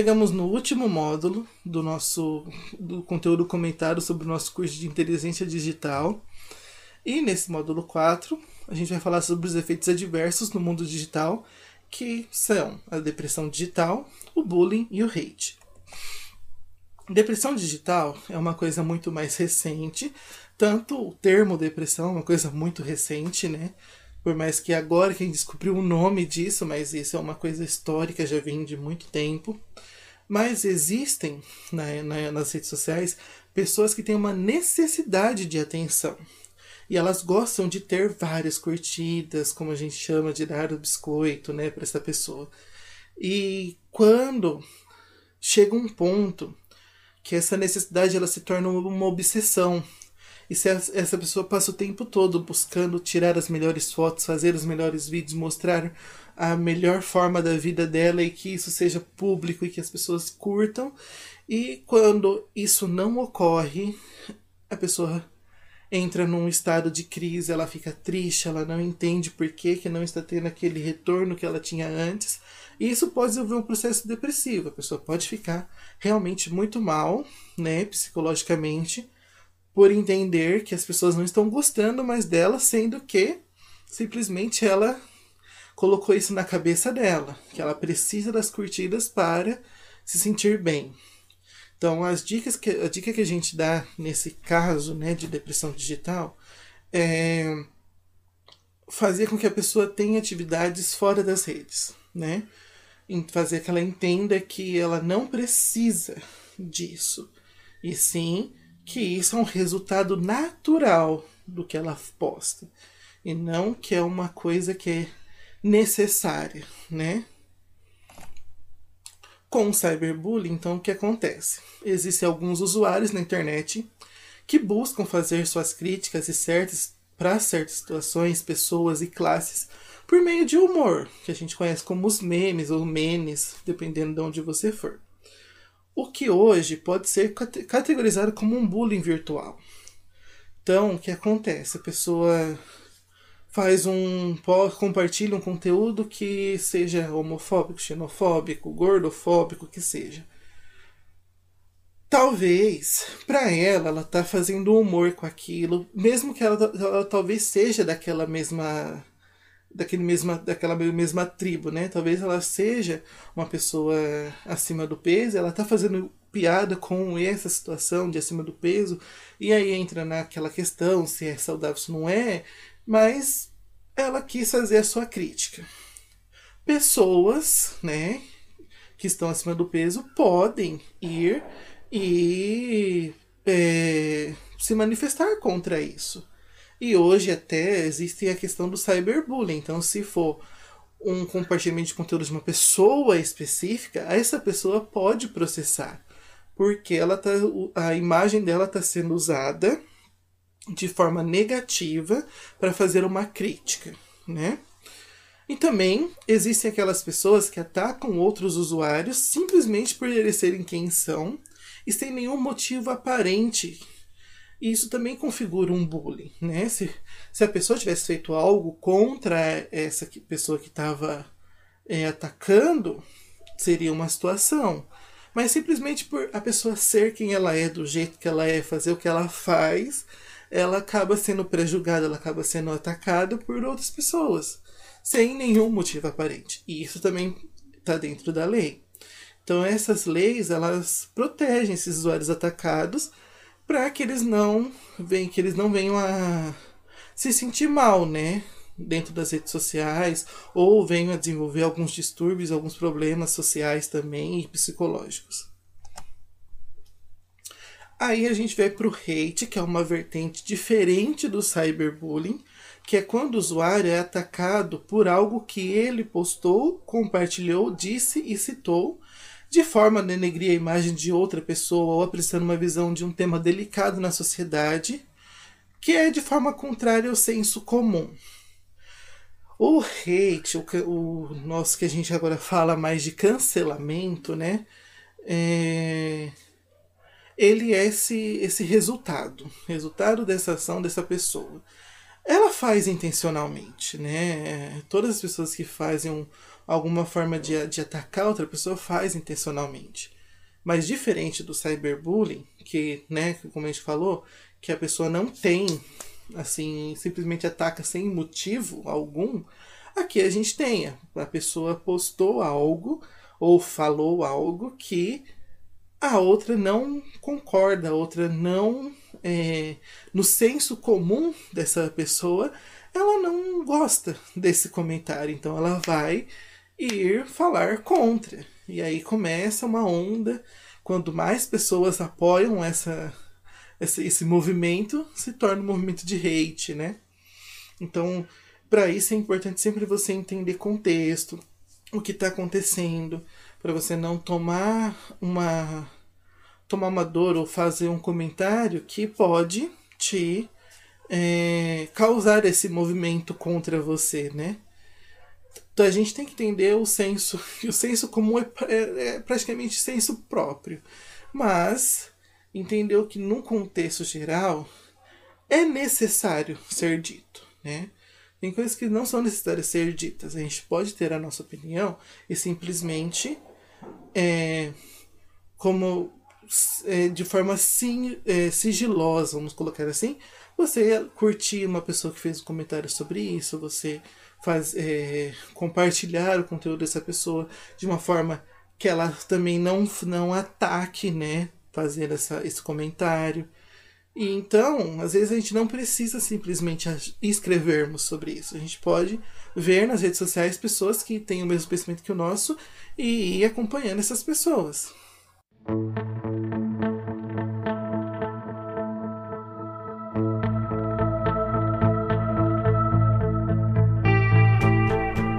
chegamos no último módulo do nosso do conteúdo comentado sobre o nosso curso de inteligência digital. E nesse módulo 4, a gente vai falar sobre os efeitos adversos no mundo digital, que são a depressão digital, o bullying e o hate. Depressão digital é uma coisa muito mais recente, tanto o termo depressão é uma coisa muito recente, né? Por mais que agora quem descobriu o nome disso, mas isso é uma coisa histórica, já vem de muito tempo. Mas existem na, na, nas redes sociais pessoas que têm uma necessidade de atenção. E elas gostam de ter várias curtidas, como a gente chama de dar o biscoito, né, para essa pessoa. E quando chega um ponto que essa necessidade ela se torna uma obsessão, e se essa pessoa passa o tempo todo buscando tirar as melhores fotos, fazer os melhores vídeos, mostrar a melhor forma da vida dela e que isso seja público e que as pessoas curtam, e quando isso não ocorre, a pessoa entra num estado de crise, ela fica triste, ela não entende por que, que não está tendo aquele retorno que ela tinha antes. E isso pode desenvolver um processo depressivo. A pessoa pode ficar realmente muito mal, né, psicologicamente, por entender que as pessoas não estão gostando mais dela, sendo que simplesmente ela colocou isso na cabeça dela, que ela precisa das curtidas para se sentir bem. Então, as dicas que a dica que a gente dá nesse caso, né, de depressão digital é fazer com que a pessoa tenha atividades fora das redes, né? Fazer que ela entenda que ela não precisa disso. E sim que isso é um resultado natural do que ela posta e não que é uma coisa que é necessária, né? Com o cyberbullying, então o que acontece? Existem alguns usuários na internet que buscam fazer suas críticas e certas para certas situações, pessoas e classes por meio de humor, que a gente conhece como os memes ou memes, dependendo de onde você for o que hoje pode ser categorizado como um bullying virtual. Então, o que acontece? A pessoa faz um compartilha um conteúdo que seja homofóbico, xenofóbico, gordofóbico, que seja. Talvez, para ela, ela tá fazendo humor com aquilo, mesmo que ela, ela talvez seja daquela mesma daquele mesma, daquela mesma tribo, né? Talvez ela seja uma pessoa acima do peso, ela tá fazendo piada com essa situação de acima do peso, e aí entra naquela questão se é saudável, se não é, mas ela quis fazer a sua crítica. Pessoas, né, que estão acima do peso podem ir e é, se manifestar contra isso. E hoje até existe a questão do cyberbullying. Então, se for um compartilhamento de conteúdo de uma pessoa específica, essa pessoa pode processar. Porque ela tá, a imagem dela está sendo usada de forma negativa para fazer uma crítica, né? E também existem aquelas pessoas que atacam outros usuários simplesmente por eles serem quem são e sem nenhum motivo aparente e isso também configura um bullying, né? Se, se a pessoa tivesse feito algo contra essa pessoa que estava é, atacando, seria uma situação. Mas simplesmente por a pessoa ser quem ela é, do jeito que ela é, fazer o que ela faz, ela acaba sendo prejugada, ela acaba sendo atacada por outras pessoas, sem nenhum motivo aparente. E isso também está dentro da lei. Então essas leis, elas protegem esses usuários atacados para que eles não venham, que eles não venham a se sentir mal, né? Dentro das redes sociais, ou venham a desenvolver alguns distúrbios, alguns problemas sociais também e psicológicos. Aí a gente vai para o hate, que é uma vertente diferente do cyberbullying, que é quando o usuário é atacado por algo que ele postou, compartilhou, disse e citou, de forma a denegrir a imagem de outra pessoa ou apresentando uma visão de um tema delicado na sociedade, que é de forma contrária ao senso comum. O hate, o, o nosso que a gente agora fala mais de cancelamento, né? É, ele é esse, esse resultado, resultado dessa ação dessa pessoa. Ela faz intencionalmente, né? Todas as pessoas que fazem um, alguma forma de, de atacar outra pessoa, faz intencionalmente. Mas diferente do cyberbullying, que, né, como a gente falou, que a pessoa não tem, assim, simplesmente ataca sem motivo algum, aqui a gente tem. A pessoa postou algo ou falou algo que a outra não concorda, a outra não. É, no senso comum dessa pessoa, ela não gosta desse comentário, então ela vai ir falar contra. E aí começa uma onda. Quando mais pessoas apoiam essa, esse, esse movimento, se torna um movimento de hate, né? Então, para isso é importante sempre você entender contexto, o que está acontecendo, para você não tomar uma tomar uma dor ou fazer um comentário que pode te é, causar esse movimento contra você, né? Então a gente tem que entender o senso, e o senso comum é, é, é praticamente senso próprio, mas entendeu que num contexto geral é necessário ser dito, né? Tem coisas que não são necessárias ser ditas. A gente pode ter a nossa opinião e simplesmente é, como é, de forma sim, é, sigilosa, vamos colocar assim, você curtir uma pessoa que fez um comentário sobre isso, você faz, é, compartilhar o conteúdo dessa pessoa de uma forma que ela também não, não ataque, né? Fazer essa, esse comentário. E então, às vezes a gente não precisa simplesmente escrevermos sobre isso. A gente pode ver nas redes sociais pessoas que têm o mesmo pensamento que o nosso e ir acompanhando essas pessoas.